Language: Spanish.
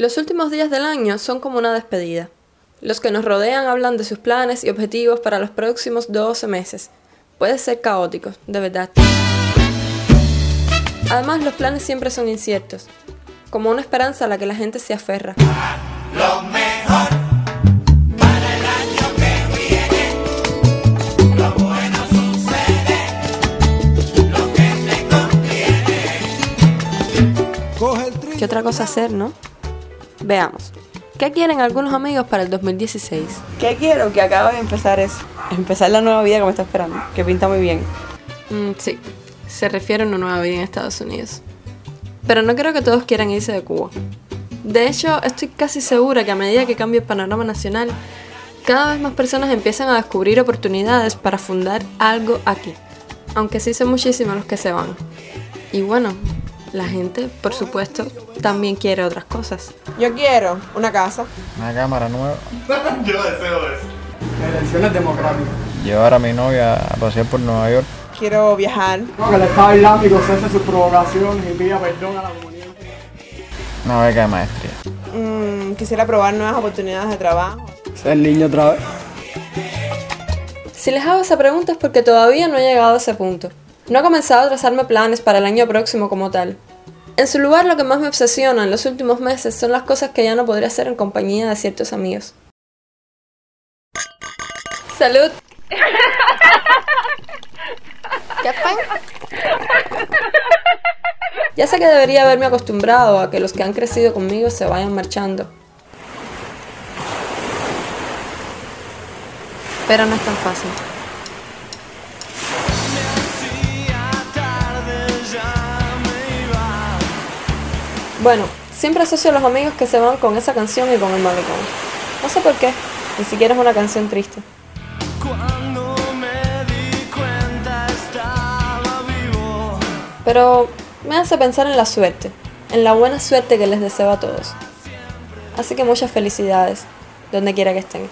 Los últimos días del año son como una despedida. Los que nos rodean hablan de sus planes y objetivos para los próximos 12 meses. Puede ser caótico, de verdad. Además, los planes siempre son inciertos, como una esperanza a la que la gente se aferra. Lo mejor para el año que viene. Lo bueno sucede, lo que te conviene. ¿Qué otra cosa hacer, no? Veamos. ¿Qué quieren algunos amigos para el 2016? ¿Qué quiero? Que acabe de empezar eso. Empezar la nueva vida que me está esperando. Que pinta muy bien. Mm, sí, se refiere a una nueva vida en Estados Unidos. Pero no creo que todos quieran irse de Cuba. De hecho, estoy casi segura que a medida que cambie el panorama nacional, cada vez más personas empiezan a descubrir oportunidades para fundar algo aquí. Aunque sí son muchísimos los que se van. Y bueno, la gente, por supuesto, también quiere otras cosas. Yo quiero una casa. Una cámara nueva. Yo deseo eso. Elecciones democráticas. Llevar a mi novia a pasear por Nueva York. Quiero viajar. Que el Estado Islámico cese sus provocaciones y pida perdón a la comunidad. Una beca de maestría. Mm, quisiera probar nuevas oportunidades de trabajo. Ser niño otra vez. Si les hago esa pregunta es porque todavía no he llegado a ese punto. No he comenzado a trazarme planes para el año próximo como tal. En su lugar, lo que más me obsesiona en los últimos meses son las cosas que ya no podría hacer en compañía de ciertos amigos. ¡Salud! Ya sé que debería haberme acostumbrado a que los que han crecido conmigo se vayan marchando. Pero no es tan fácil. Bueno, siempre asocio a los amigos que se van con esa canción y con el malecón. No sé por qué, ni siquiera es una canción triste. Pero me hace pensar en la suerte, en la buena suerte que les deseo a todos. Así que muchas felicidades, donde quiera que estén.